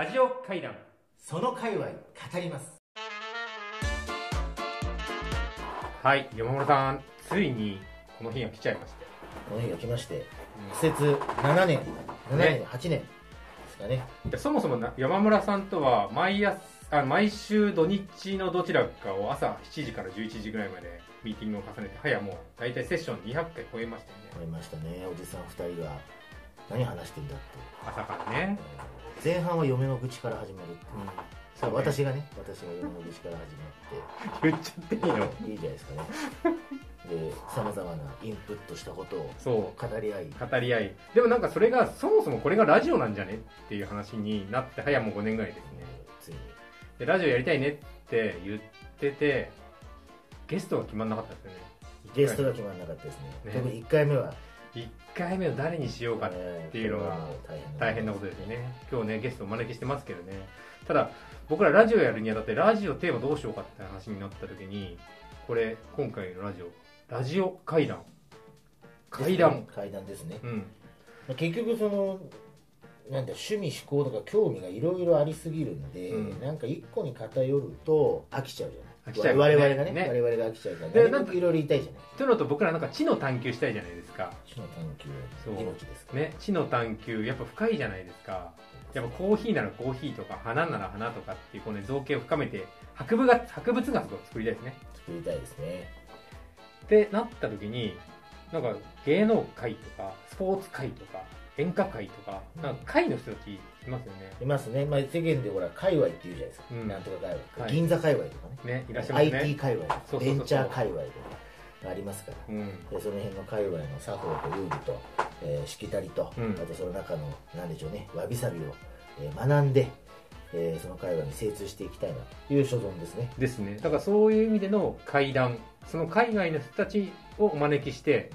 ラジオ会談。その界隈語ります。はい山村さん。ついにこの日が来ちゃいましてこの日が来まして苦節7年。7年、8年ですかね。でそもそもな山村さんとは毎朝あ毎週土日のどちらかを朝7時から11時ぐらいまでミーティングを重ねて早もう大体セッション200回超えましたよね。思いましたね。おじさん2人が何話してんだって。朝からね、前半は嫁の愚痴から始まるってそうね。私がね私が嫁の愚痴から始言っちゃっていいの？まっていいじゃないですかねでさまざまなインプットしたことをそ語り合い。う語り合い。でもなんかそれがそもそもこれがラジオなんじゃね？っていう話になって早もう5年ぐらいですね。ついに。でラジオやりたいねって言っててゲストが決まんなかったですよね。ゲストが決まらなかったですね。ね。特に1回目は1回目を誰にしようかっていうのが大変なことですよね。今日ねゲストお招きしてますけどね。ただ僕らラジオやるにあたってラジオテーマどうしようかって話になった時にこれ今回のラジオラジオ会談会談階段ですね。うん。結局そのなんだ趣味思考とか興味がいろいろありすぎるんで、うん。なんか一個に偏ると飽きちゃうじゃない飽きちゃう我々がねね。我々が飽きちゃうからでなんかいろいろ言いたいじゃないというのと僕らなんか。知の探求したいじゃないですか。知の探求。そう。は命ですからね知の探求やっぱ深いじゃないですか。やっぱコーヒーならコーヒーとか花なら花とかっていうこうね造形を深めて博物学博物学を作りたいですね。作りたいですね。ってなった時になんか芸能界とかスポーツ界とか演歌界とかなんか界の人たちいますよね。いますね、まあ、世間でほら界隈っていうじゃないですか、うん。なんとか界隈、はい。銀座界隈とかね。ねいらっしゃいます IT ね界隈とかベンチャー界隈とかありますから。うん。でその辺の界隈の作法とルールと、えーしきたりと、うん。あとその中のなんでしょうね。わびさびを、えー学んで、えーその界隈に精通していきたいなという所存ですね。ですね。だからそういう意味での会談その海外の人たちをお招きして、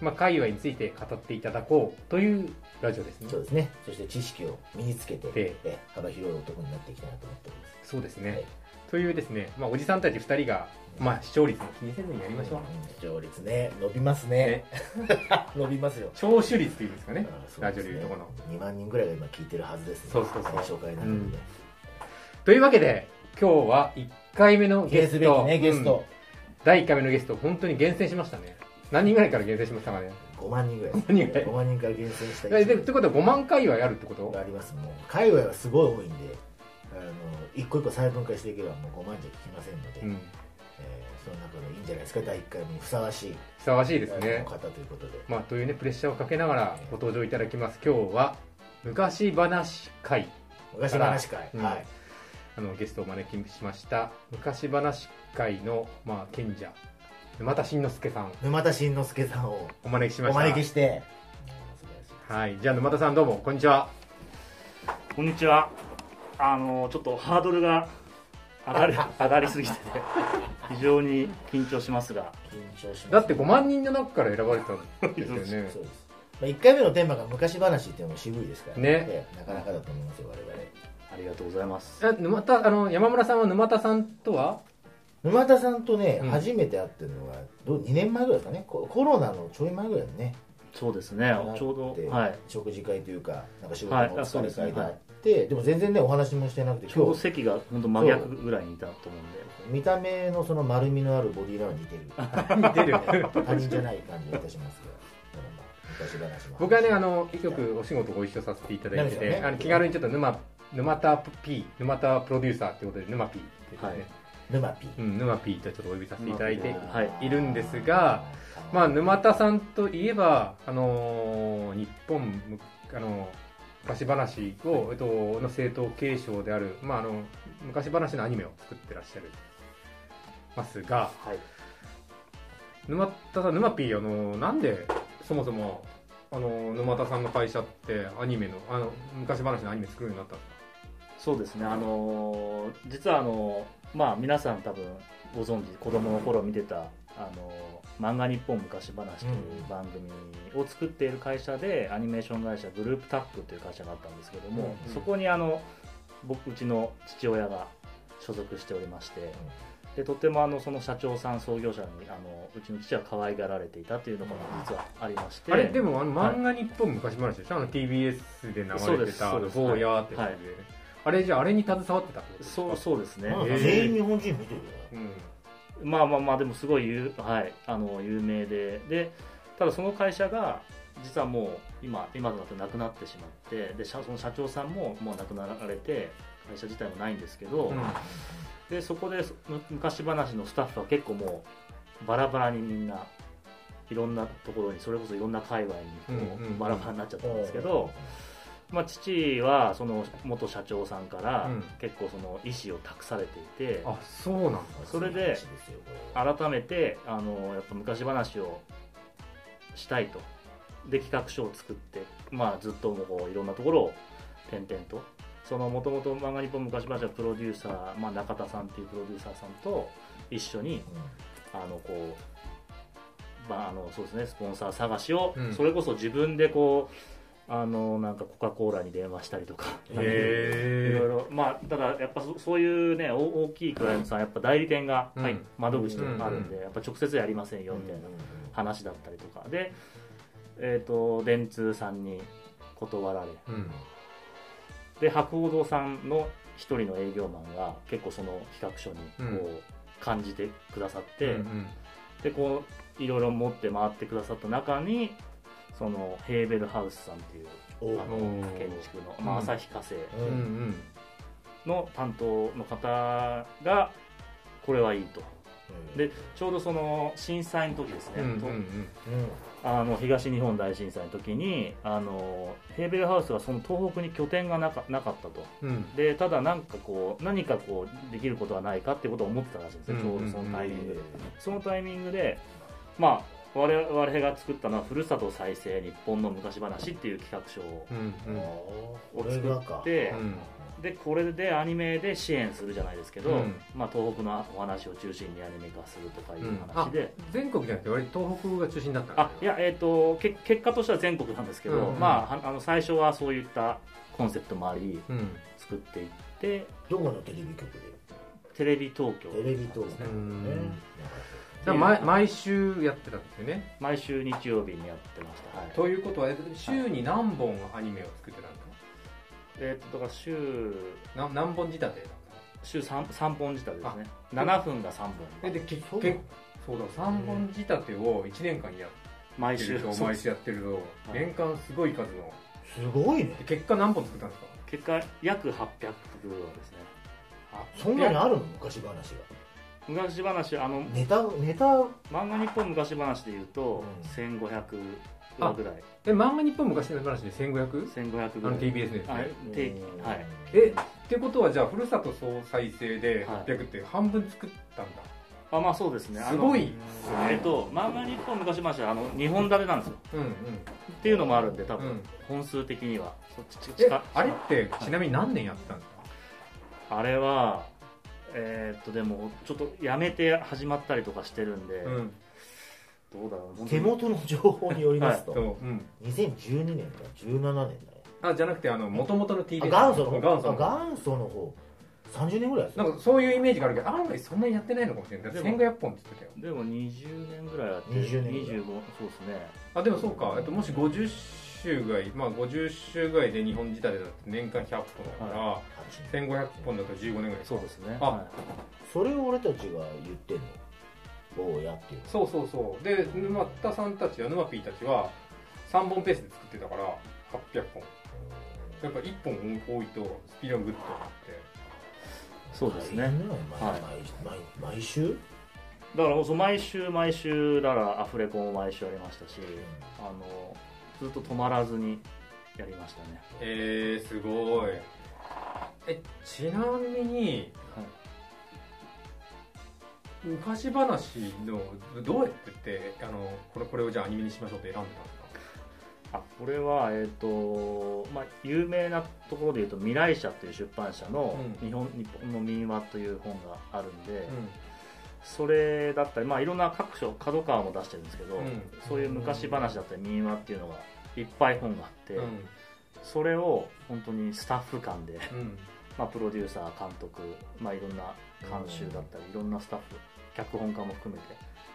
まあ、界隈について語っていただこうというラジオですね。そうですね。そして知識を身につけて、ええ。ー幅広い男になっていきたいなと思っております。そうですね、はい。というですね、まあ、おじさんたち2人が、まあ、視聴率も気にせずにやりましょう、うん視聴率ね伸びますね。伸びますよ。聴取率っていうんですかね。あーそうラジオでいうとこの。2万人ぐらいが今聞いてるはずですね。そうそうそう。紹介なので、というわけで今日は1回目のゲスト。ねゲスト、うん。第1回目のゲスト本当に厳選しましたね。何人ぐらいから厳選しましたかね5万人ぐらい。5万人ぐらい。5万人から厳選したえでってことは5万回はあるってこと？がありますもう界隈はすごい多いんであの一個一個細分化していけばもう5万じゃ聞きませんので、うん。えーその中でいいんじゃないですか？第1回目にふさわしい。ふさわしいですあねの方ということで。まあ、というねプレッシャーをかけながらご登場いただきます。今日は昔話会。昔話会、うん。はい。あのゲストをお招きしました昔話会の、まあ、賢者沼田慎之介さん。沼田慎之介さんをお招きしまおした。招きして。はい。じゃあ沼田さんどうもこんにちは。こんにちは。あのちょっとハードルが上がり 上がりすぎてて非常に緊張しますが、緊張します。だって5万人の中から選ばれたんですよね。そうです、まあ、1回目のテーマが昔話っていうのも渋いですからね。ええなかなかだと思いますよ我々。ありがとうございます。あ沼田あの山村さんは沼田さんとは？沼田さんとね、うん。初めて会ってるのはどう2年前ぐらいですかね。ココロナのちょい前ぐらいだね。そうですね。ちょうどはい。食事会というかなんか仕事はい。のおあそうですね。疲れ会であって、でも全然ねお話もしてなくてちょうど今日席が本当真逆ぐらいにいたと思うんで、見た目のその丸みのあるボディーラインに似てる。似てる。他人じゃない感じがいたしますけどだからまあ昔話も。僕はねあのよくお仕事ご一緒させていただいてて、ね。あの気軽にちょっと沼沼田 P 沼田プロデューサーってことで沼 P ってですね、はい沼ピーうん、沼 P とちょっとお呼びさせていただいてはいいるんですが、まあ、沼田さんといえば、あのー日本むあの昔話を、えっと、の正統継承である、まあ、あの昔話のアニメを作ってらっしゃるますがはい。沼田さん沼 P あのなんでそもそもあの沼田さんの会社ってアニメのあの昔話のアニメ作るようになったんですか？そうですね。あの実はあのまあ皆さん多分ご存知子供の頃見てたあの漫画日本昔話という番組を作っている会社で、アニメーション会社グループタックという会社があったんですけども、うんそこにあの僕うちの父親が所属しておりまして、でとてもあのその社長さん創業者にあのうちの父は可愛がられていたというのが実はありまして。あれでもあのはい漫画日本昔話でしょ、あの TBS で流れてた「そうですそうです。坊や」ってやつで、はいあれじゃああれに携わってたってそうそうですね、まあへー。全員日本人見てるよ。うん。まあまあまあでもすごい有,、はい、あの有名で。でただその会社が実はもう今今となってなくなってしまってで社その社長さんももう亡くなられて会社自体もないんですけど、うん。でそこで昔話のスタッフは結構もうバラバラにみんないろんなところにそれこそいろんな界隈にこう、うんうんバラバラになっちゃったんですけど、まあ、父はその元社長さんからうん。結構その意思を託されていて、あそうなんだ。それで改めてあのやっぱ昔話をしたいと。で企画書を作って、まあ、ずっともうこういろんなところを転々と。そのもともと漫画日本昔話のプロデューサー、まあ、中田さんっていうプロデューサーさんと一緒にあのこう、まあ、あのそうですねスポンサー探しを、うん。それこそ自分でこうあのなんかコカ・コーラに電話したりとか。いろいへろ。まあただやっぱそそういうね大大きいクライアントさんやっぱ代理店が、うん。はい、窓口とかあるんで、うん。やっぱ直接やりませんよみたいな話だったりとか。でえっ、と電通さんに断られ。えうん。で博報堂さんの一人の営業マンが結構その企画書にこう感じてくださって、うん。でこういろいろ持って回ってくださった中にそのヘーベルハウスさんっていうおあの建築の、まあ、うん。旭化成の担当の方がこれはいいと。でちょうどその震災の時ですね、あの東日本大震災の時にあのヘーベルハウスはその東北に拠点がなかなかったと。うん。でただなんかこう何かこうできることはないかってことを思ってたらしいんですね、うんうんうん。ちょうどそのタイミングで、そのタイミングでまあ我々が作ったのは「ふるさと再生日本の昔話」っていう企画書をうんうん。これがか。でこれでアニメで支援するじゃないですけど、うん。まあ、東北のお話を中心にアニメ化するとかいううん。話で、全国じゃなくて割と東北が中心だったあいやえっ、とけ結果としては全国なんですけど、まあはあの最初はそういったコンセプトもありうん。作っていって。どこのテレビ局で？テレビ東京。テレビ東京。うん。ね毎毎週やってたんですよね。毎週日曜日にやってました、はい。ということは週に何本アニメを作ってたんですかえっ、とだから週な何本仕立て週 3, 三本仕立てですね。7分が3本。えでけそう。けそうだ3本仕立てを1年間やって毎週。毎週やってるとはい。年間すごい数の。すごいね。で結果何本作ったんですか？結果約800袋ですね。そんなにあるの？昔話が昔話あのネタネタ漫画日本昔話でいうと、うん。1500話ぐらい。え漫画日本昔の話で 1500? 1500ぐらい。あの TBS ですね。はいてはい。えってことはじゃあふるさと総再生ではい。800って半分作ったんだ、あまあそうですね。すごい。えっと漫画日本昔話はあの2本立てなんですよ。うんうん。っていうのもあるんで多分、うん。本数的には。そっちえ近あれってちなみに何年やってたんですか、あれはえーっとでもちょっとやめて始まったりとかしてるんで、うん。どうだろう手に。元の情報によりますと、そううん。2012年か17年だよ。あじゃなくてあの元々の TBS あ元祖の方。元祖のあ元祖の方。30年ぐらいですなんかそういうイメージがあるけど案外そんなにやってないのかもしれない。だってでも1500本って言ってたよ。でも20年ぐらいやって20年ぐらい。25そうですね。あでもそうか、えっと、もし50週外まあ50週外で日本仕立てだって年間100本だから、1500本だと15年ぐらい。そうですね。あはそれを俺たちが言ってんの？坊やっていうそうそうそう。で沼田さんたちは沼 P たちは3本ペースで作ってたから800本。やっぱ1本多いとスピードがグッと上がって。いそうですね。毎はい。毎毎毎週？だからそう毎週毎週だからアフレコも毎週やりましたしあのずっと止まらずにやりましたね。えー、すごい。えちなみに、昔話のどうやってってあのこれこれをじゃあアニメにしましょうって選んでたんですか？あこれはえっ、とまあ有名なところでいうと未来社っていう出版社のうん。日本,、日本の民話という本があるんで、うそれだったり、まあ、いろんな各所角川も出してるんですけど、うん。そういう昔話だったり民話っていうのがいっぱい本があって、ん。それを本当にスタッフ間で、うん。まあ、プロデューサー監督、まあ、いろんな監修だったりいろんなスタッフ脚本家も含めて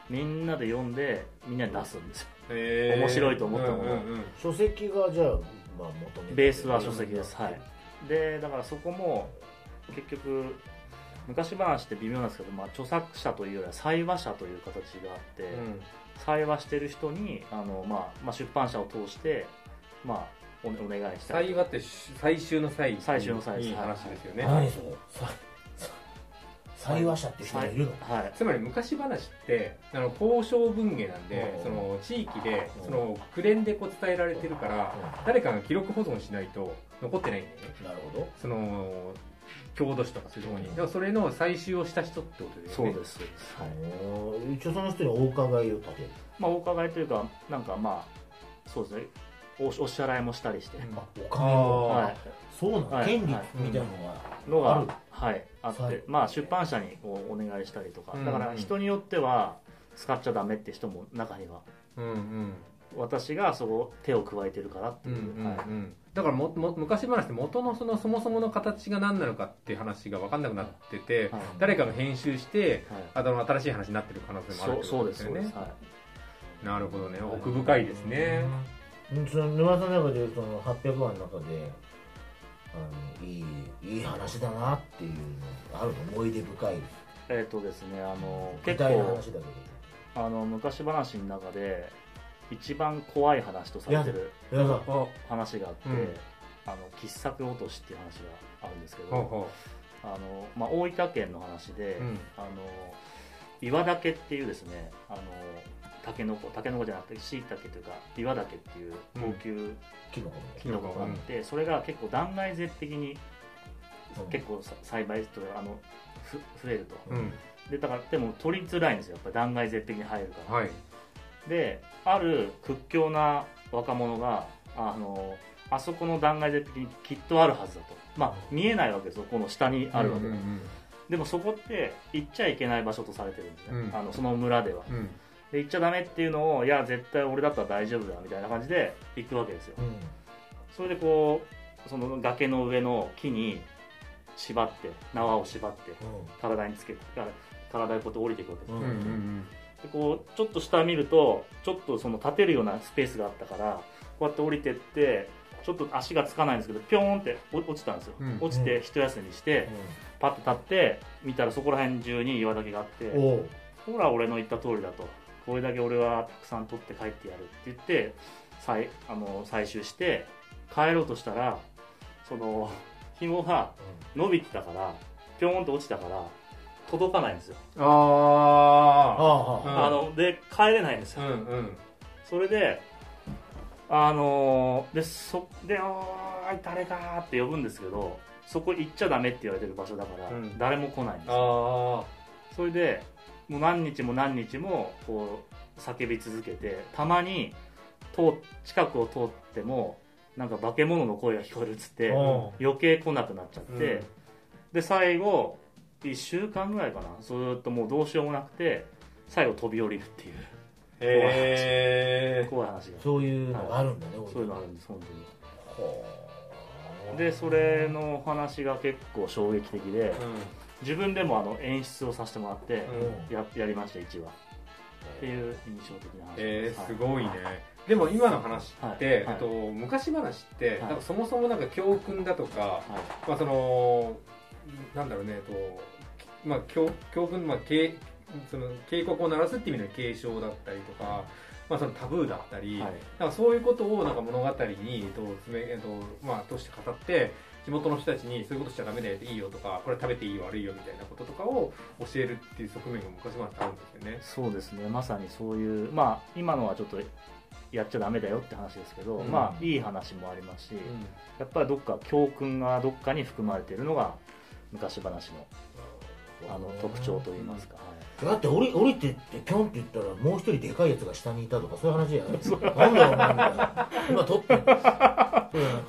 みんなで読んでみんなに出すんですよ。え面白いと思ったものをうんうんうん。書籍がじゃあまあベースは書籍です。はい。でだからそこも結局昔話って微妙なんですけど、まあ、著作者というよりは採話者という形があって、採話してる人にあの、まあまあ、出版社を通して、まあ、おお願いしたり最話って最終の最最終の最いい話ですよね、何それ話者って人がいるの？はい。つまり昔話ってあの交渉文芸なんでうん。その地域でうんその口伝でこう伝えられてるから誰かが記録保存しないと残ってないんだよね。なるほど。その郷土史とかそういうところにだからそれの採集をした人ってことですよね。そうです。はい。一応その人にお伺いを立てる。まあ、お伺いというかなんかまあそうですね。おお支払いもしたりして、うん。あお金をはい、そうなの、はい。権利はい。みたいなののががある、はい、あって、はい。まあ、出版社にこうお願いしたりとか、うん。だから人によっては使っちゃダメって人も中には。うんうん。私がそこ手を加えてるからってう。んいうう、ん。はい。うんだからもも昔話って元のそのそもそもの形が何なのかっていう話が分かんなくなってて、はい。誰かが編集してはい。あの新しい話になってる可能性もあるそうですよねはい、なるほどね。奥深いですね、うんその沼さんの中でその800話の中であのいいいい話だなっていうのあるの？思い出深い。えっ、とですねあの具結構体の話だけど。あの昔話の中で一番怖い話とされてる話があって、うん。あの喫作落としっていう話があるんですけど、あのまあ、大分県の話で、うん。あの岩岳っていうですねあのタケノコタケノコじゃなくてシイタケというか岩岳っていう高級キノコキノコがあって、それが結構断崖絶壁にの結構さ栽培とあのふ増えると。ううん。でだからでも取りづらいんですよ。やっぱり断崖絶壁に入るから、はいである屈強な若者があのあそこの断崖絶壁にきっとあるはずだと。まあ見えないわけですよ。この下にあるわけで、うんうんでもそこって行っちゃいけない場所とされてるんですね、うん。あのその村では。うん。で行っちゃダメっていうのをいや絶対俺だったら大丈夫だみたいな感じで行くわけですよ。うん。それでこうその崖の上の木に縛って縄を縛って体につけて体にこうやって降りていくわけです。ようんうんうんでこうちょっと下見るとちょっとその立てるようなスペースがあったからこうやって降りてってちょっと足がつかないんですけどピョーンって落落ちたんですよ、うん。落ちて一休みしてパッと立って見たらそこら辺中に岩岳があってほら俺の言った通りだと。これだけ俺はたくさん取って帰ってやるって言って採あの採集して帰ろうとしたらその紐が伸びてたからピョーンと落ちたから届かないんですよ、あああああので帰れないんですよ、うんうん。それであのーでそで「おーい誰か」って呼ぶんですけどそこ行っちゃダメって言われてる場所だから、うん。誰も来ないんですよ。あそれでもう何日も何日もこう叫び続けてたまに通近くを通ってもなんか化け物の声が聞こえるっつってお余計来なくなっちゃって、うん。で最後1週間ぐらいかな。ずーっともうどうしようもなくて最後飛び降りるっていう。へえ怖い話。が。そういうのがあるんだねそういうのあるんです本当に。でそれの話が結構衝撃的で自分でもあの演出をさせてもらってうん。ややりました1話。っていう印象的な話えー、ですすごいね、でも今の話って、はい。えっと、昔話って、はい。なんかそもそもなんか教訓だとか、はい。まあそのなんだろうね、えっとまあ、教教訓、まあ、警その警告を鳴らすっていう意味の継承だったりとか、まあ、そのタブーだったり、はい。なんかそういうことをなんか物語に、と詰めえっとまあ、として語って地元の人たちにそういうことしちゃダメだよいいよとかこれ食べていいよ悪いよみたいなこととかを教えるっていう側面が昔話ってあるんですよね。そうですね。まさにそういうまあ今のはちょっとやっちゃダメだよって話ですけど、うん。まあいい話もありますし、やっぱりどっか教訓がどっかに含まれているのが昔話のあの特徴といいますか、はいだって降り降りてってピョンって言ったらもう一人でかいやつが下にいたとかそういう話じゃない。なんだよお前みたいな。今撮って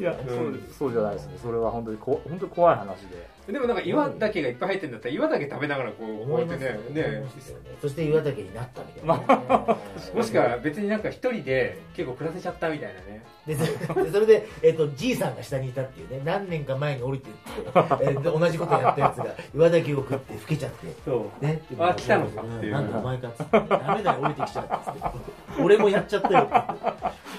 いや、うん。そうそうじゃないですね。それは本当にこ本当に怖い話ででもなんか岩だけがいっぱい入ってるんだったら岩だけ食べながらこうこう思いやってねねそして岩岳になったみたいなね、もしくは別になんか一人で結構暮らせちゃったみたいなね。でそでそれで、えっとじいさんが下にいたっていうね。何年か前に降りてって、えーで同じことやったやつが岩岳を食って老けちゃって。そう。ね、あ来たのかっていう。なんだお前かっつって、ダメだよ降りてきちゃったっつって。俺もやっちゃったよって。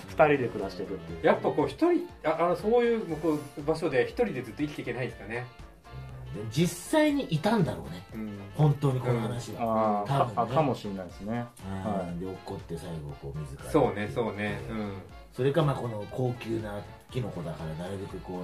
二人で暮らしてるっていう。やっぱこう一人ああのそういうこう場所で一人でずっと生きていけないんですかね。で実際にいたんだろうね。うん。本当にこの話は、あー多分ね。かもしれないですね。はうん。で落っこって最後こう自ら。そうねそうね。うん。それかまあこの高級なキノコだからなるべくこ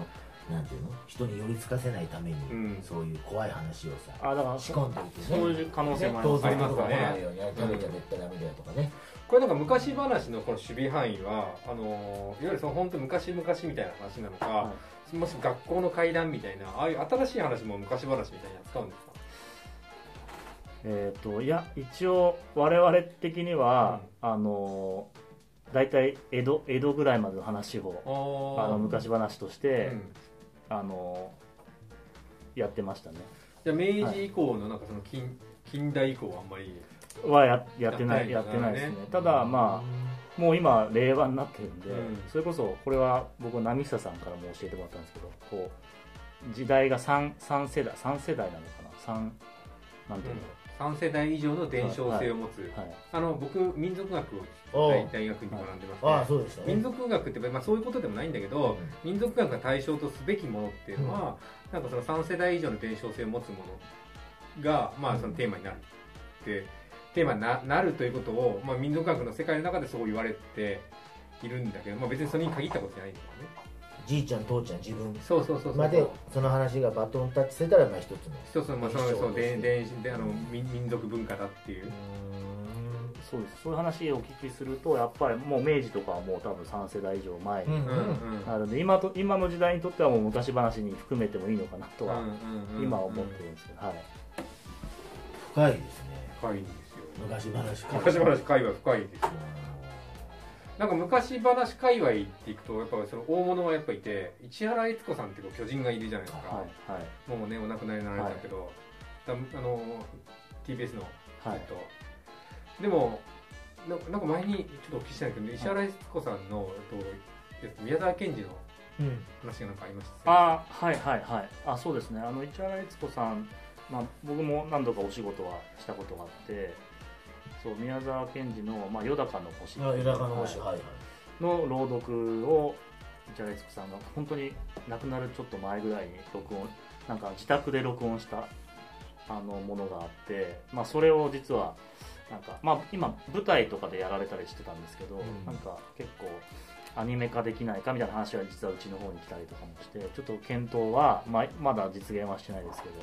うなんていうの？人に寄りつかせないために、うん。そういう怖い話をさあだから仕込んでいてね。そういう可能性もあり当ますね。もあるよね。食べちゃ絶対ダメだよとかね、これなんか昔話のこの守備範囲はあのいわゆるその本当昔々みたいな話なのか、はもし学校の怪談みたいなああいう新しい話も昔話みたいに扱うんですか？えっ、といや一応我々的には、あの大体江戸江戸ぐらいまでの話をああの昔話として、うん。あのやってましたね。じゃあ明治以降のなんかその近近代以降はあんまりはややってないややっててないいですね。ねただまあもう今令和になってるんで、うん。それこそこれは僕波下さんからも教えてもらったんですけどこう時代が 3, 三世代三世代なのかな？3なんていう3世代以上の伝承性を持つ、の、はい。あの僕民族学を大大学に学んでまして、ああそうでしたね。民族学って、まあ、そういうことでもないんだけど、うん。民族学が対象とすべきものっていうのは、なんかその3世代以上の伝承性を持つものが、まあ、そのテーマになるって、テーマにななるということを、まあ、民族学の世界の中でそう言われているんだけど、まあ、別にそれに限ったことじゃないんだよね。じいちゃん父ちゃん自分。そうそうそうそう、までその話がバトンタッチしてたらまあ一つの一つの、まあ、その伝承そう。でとしてでであの民民族文化だっていう、そうです。そういう話をお聞きするとやっぱりもう明治とかはもう多分3世代以上前にうんうんうんなるん。で今と今の時代にとってはもう昔話に含めてもいいのかなとは今は思ってるんですけど、はい、深いですね。深いんですよ昔話か昔話界隈深いですよなんか昔話界隈っていくとやっぱその大物がやっぱいて市原悦子さんっていう巨人がいるじゃないですか、はいはい。もうねお亡くなりになられたけど、だあの TBS のはい。えっとでもななんか前にちょっとお聞きしたんだけど石原悦子さんの、えっと、宮沢賢治のうん。話がなんかありましたあはいはいはい。あそうですね。あの市原悦子さん、まあ、僕も何度かお仕事はしたことがあってそう宮沢賢治の「まあ、よだかの星」あ豊かの朗読を市原悦子さんが本当に亡くなるちょっと前ぐらいに録音なんか自宅で録音したあのものがあって、まあ、それを実はなんか、まあ、今舞台とかでやられたりしてたんですけど、ん。なんか結構アニメ化できないかみたいな話は実はうちの方に来たりとかもしてちょっと検討は、まあ、まだ実現はしてないですけど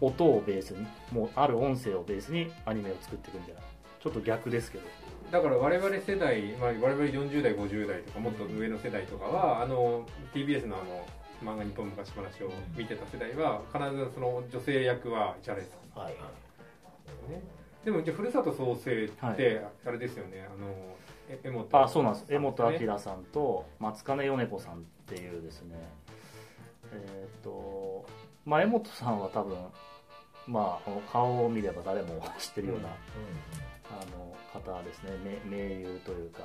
音をベースにもうある音声をベースにアニメを作っていくんじゃな。いちょっと逆ですけど。だから我々世代、まあ、我々40代50代とかもっと上の世代とかは、あの TBS のあの漫画日本昔話を見てた世代は必ずその女性役は市原悦子さんはいはい。ね、でもじゃあふるさと創生っはてあれですよね、あのえ江本あそうなんです。江本ね明さんと松金米子さんっていうですね。えーっとまあ江本さんは多分まあこの顔を見れば誰も知ってるような、あの方ですね。名名優というか。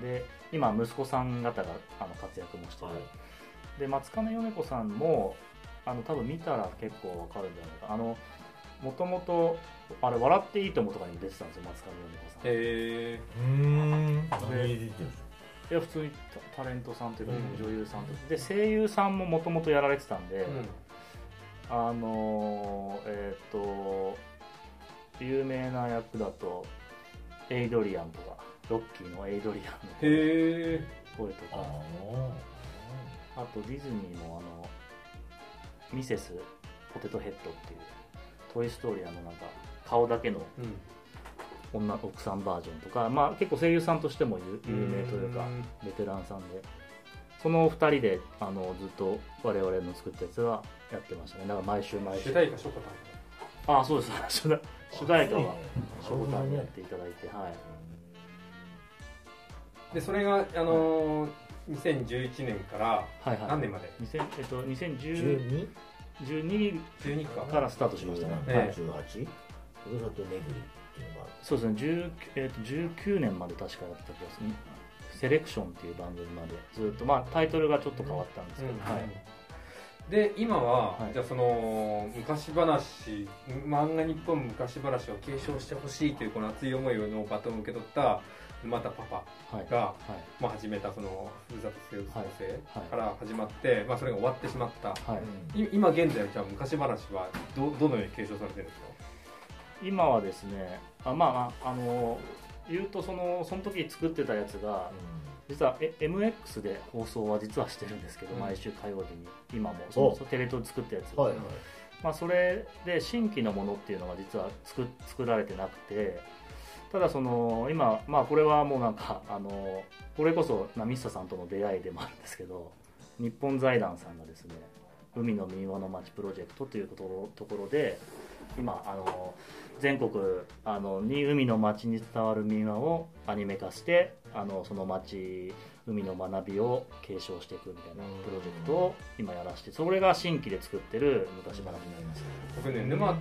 で今息子さん方があの活躍もしてる、はい。で松金米子さんもあの多分見たら結構わかるんじゃないか。あのもともとあれ「笑っていいとも」とかにも出てたんですよ松金米子さん。へうん。いや普通にタタレントさんというか、うん女優さんと。で声優さんももともとやられてたんで、え、うんあのーえっ、と有名な役だとエイドリアンとかロッキーのエイドリアンの声とあか。あとディズニーのあのミセスポテトヘッドっていうトイ・ストーリーのなんか顔だけのうん。女奥さんバージョンとか、まあ、結構声優さんとしても有有名というかん。ベテランさんでその2人であのずっと我々の作ったやつはやってましたね。だから毎週毎週。主題歌しょこああそうです。主題主題歌は。あショータイムでやっていただいてはい。たんでそれがあのー2011年からはいはい。何年まで？2000えっと、2010 12 12 12か。からスタートしましたね、17ええ。18ふるさと巡りっていうのがそうですね、10えー、と19年まで確かやった気がするセレクションっていう番組までずっと、まあ、タイトルがちょっと変わったんですけど、はい、で今は、はい。じゃあその昔話漫画日本昔話を継承してほしいというこの熱い思いのバトンを受け取った沼田パパはい。が、はい。まあ、始めたそのふるさと創生はい。から始まって、まあ、それが終わってしまった。今現在じゃあ昔話はどどのように継承されてるんですか？今はですねあまああの言うとそのその時作ってたやつが実はえ MX で放送は実はしてるんですけど、うん。毎週火曜日に今も。そのテレ東で作ったやつ、はいはい。まあ、それで新規のものっていうのが実は作作られてなくてただその今、まあ、これはもうなんかあのこれこそナミッサさんとの出会いでもあるんですけど日本財団さんがですね海の民話の街プロジェクトというところところで今あの全国あのに海の街に伝わる民話をアニメ化してあのその街海の学びを継承していくみたいなプロジェクトを今やらしてそれが新規で作ってる昔話になります、僕ね沼はい。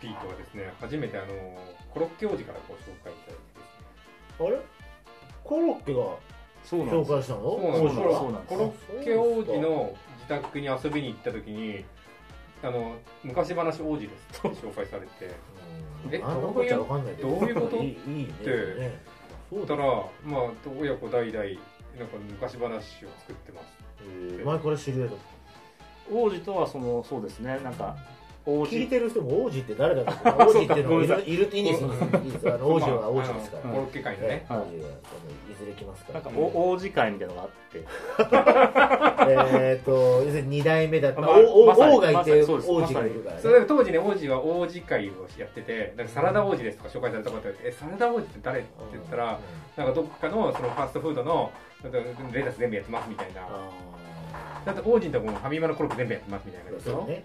ピートはですね初めてあのコロッケ王子からご紹介いただいてですね。あれ？コロッケが紹介したの？そうなんです。コロッケ王子の自宅に遊びに行った時にあの昔話王子です。って紹介されて。えあの子ちゃわかんないけど。どういうこと？いいいいね。でそうだそしたら、まあ、親子代々なんか昔話を作ってます。えー。前から知り合いだ王子とはそのそうですね。なんか聞いてる人も王子って誰だ か王子っていうのがいるいるっていいんですよいいですあの 王子は王子ですから。まああのコロッケ界のね、はい。王子はいずれ来ますから。なんかお王子会みたいなのがあって。えっと要するに二代目だった。まおおまさに王がいて王子がいるからね。それで当時ね王子は王子会をやっててなんかサラダ王子ですとか紹介されたことあってえサラダ王子って誰って言ったらなんかどっかのそのファストフードのレタス全部やってますみたいな。あだって王子のとこもファミマのコロッケ全部やってますみたいなーでしょ？そうね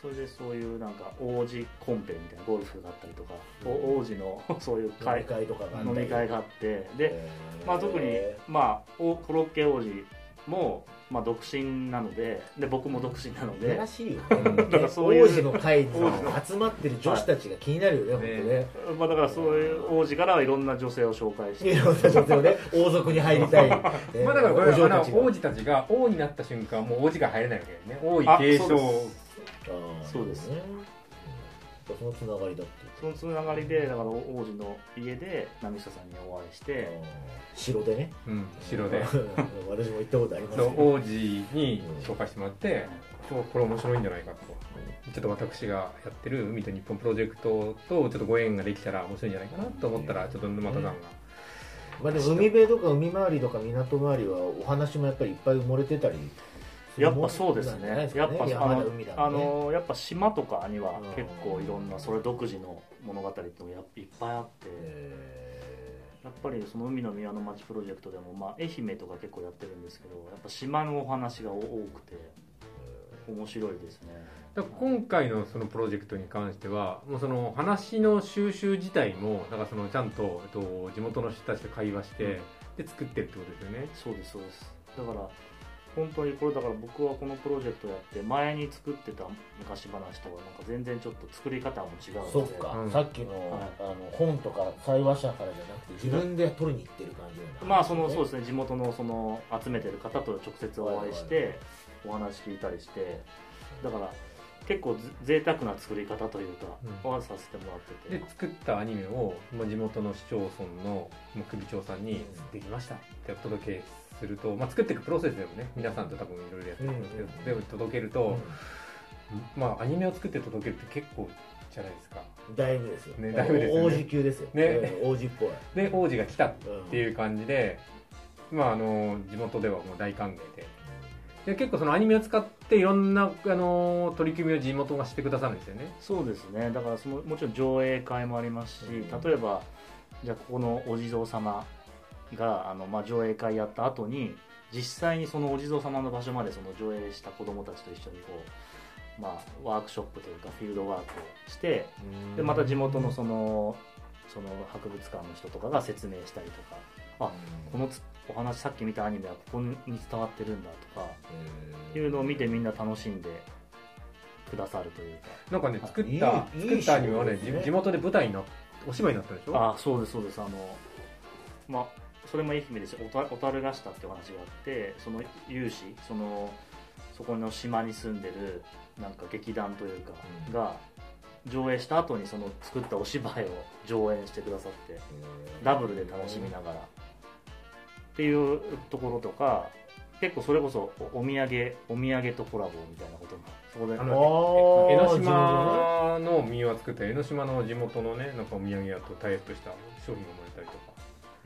それでそういうなんか王子コンペみたいなゴルフがあったりとか、お王子の そういうそうね飲み会会とか飲み会があってで、えー。まあ、特に、まあ、おコロッケ王子も、まあ、独身なのでで僕も独身なのやでらしいよ だからそういう王子の会に集まってる女子たちが気になるよね、ね。本まあ、だからそういう王子からはいろんな女性を紹介して。当ね。いろんな女性をね、王族に入りたい。ね まあだからこれ王子たちが。王になった瞬間もう王子が入れないわけですね。王位あ継承そうであーそうです。ね。うん。そのつながりだって。そのつながりでだから王子の家で波下さんにお会いして。城でね。うん城で。私も行ったことありますそよう王子に紹介してもらってこれ面白いんじゃないかと。ちょっと私がやってる海と日本プロジェクトとちょっとご縁ができたら面白いんじゃないかなと思ったらちょっと沼田さんが。まあでも海辺とか海回りとか港回りはお話もやっぱりいっぱい埋もれてたりやっぱそうですなんじゃないね。やっぱあ山田の海だあのやっぱ島とかにはうん結構いろんなそれ独自の物語ってやっぱいっぱいあって。えやっぱりその海の宮の町プロジェクトでも、まあ、愛媛とか結構やってるんですけどやっぱ島のお話が多くて面白いですね。だから今回のそのプロジェクトに関してはもうその話の収集自体もだからそのちゃんと、えっと、地元の人たちと会話して、で作ってるってことですよね。そうですそうです。だから本当にこれだから僕はこのプロジェクトやって前に作ってた昔話とはなんか全然ちょっと作り方も違うのでそっか、うん。さっきの,、はい。あの本とか対話者からじゃなくて自分で取りに行ってる感じなんだまあそのそうですね地元のその集めてる方と直接お会いしはいてお話聞いたりしてだから結構ず贅沢な作り方というかうん。させてもらってて。で作ったアニメを、まあ、地元の市町村のまあ首長さんに「できました」ってお届けすると、まあ、作っていくプロセスでもね皆さんと多分いろいろやってるんですけど、うんでも届けると、まあアニメを作って届けるって結構じゃないですか。だいぶですよ、ねだいぶですよね。王子級ですよ、ね。うん王子っぽい、で王子が来たっうんていう感じで、まああの地元ではもう大歓迎でで結構そのアニメを使っていろんなあの取り組みを地元がしてくださるんですよね。そうですね。だからそのもちろん上映会もありますしうん。例えばじゃあここのお地蔵様があの、まあ、上映会やった後に実際にそのお地蔵様の場所までその上映した子供たちと一緒にこう、まあ、ワークショップというかフィールドワークをしてでまた地元のそのその博物館の人とかが説明したりとかあこのつお話さっき見たアニメはここに伝わってるんだとかいうのを見てみんな楽しんでくださるというか。なんかね作った作ったアニメはねね。地地元で舞台になっお芝居になったでしょ？あそうですそうです。あのまあそれも愛媛で小た小樽ヶ下っていう話があってその有志そのそこの島に住んでるなんか劇団というか、うん。が上映した後にその作ったお芝居を上演してくださってダブルで楽しみながらっていうところとか結構それこそおお土産お土産とコラボみたいなこともそこで。ああの江ノー島の民話作った江ノ島の地元のねなんかお土産屋とタイアップした商品がもらえたりとか。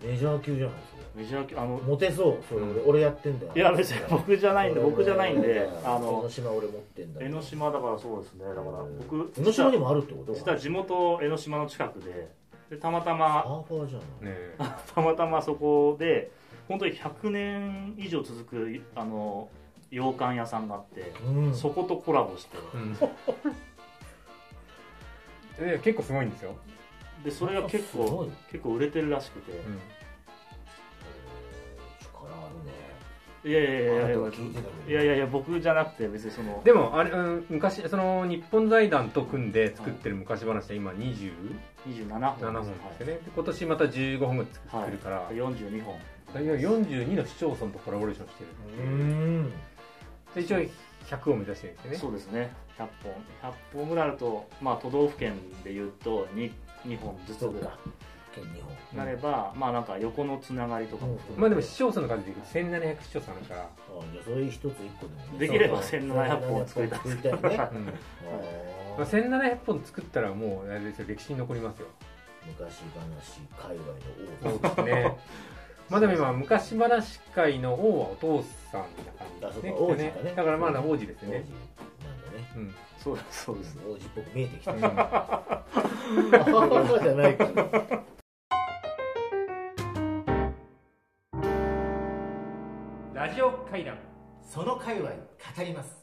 メジャー級じゃないメジャー級あのモテそうそれ。俺俺やってんだよ。いや別に僕じゃないんで僕じゃないんであ江ノの島俺持ってんだ。江ノ島だからそうですね。だから僕江ノ島にもあるってこと？実は地元江ノ島の近くででたまたサまーファーじゃない。ね たまたまそこで本当に100年以上続くあの洋館屋さんがあって、うん。そことコラボして。うん。で結構すごいんですよ、でそれが結構い。結構売れてるらしくて、うん。力あるね。いやいやいやいやいやいやいや僕じゃなくて別にそのでもあれ、うん、昔その日本財団と組んで作ってる昔話は今27 27本本ですよね、で今年また15本ぐらい作るから、はい、42本大体42の市町村とコラボレーションしてる。うん。で一応100を目指してるんですよね。そうですね。100本。100本ぐらいあると、まあ、都道府県でいうと 2, 2本ずつぐらい。県日本。なれば、まあなんか横のつながりとかもまあでも市町村の数でいくと1700市町村あるから、あじゃあそれ一つ一個でもね。できればそう1700本作りたい。作りたいね。うん。まああ、ー1700本作ったらもうあれですよ歴史に残りますよ。昔話界隈の王ですねまあでも今昔話界の王はお父さんな感じですね。王子だね。だからまだ王子です王子。なんだね。よねうん。そうですそうです。王子っぽく見えてきたうん。じゃないか。らラジオ会談。その界隈語ります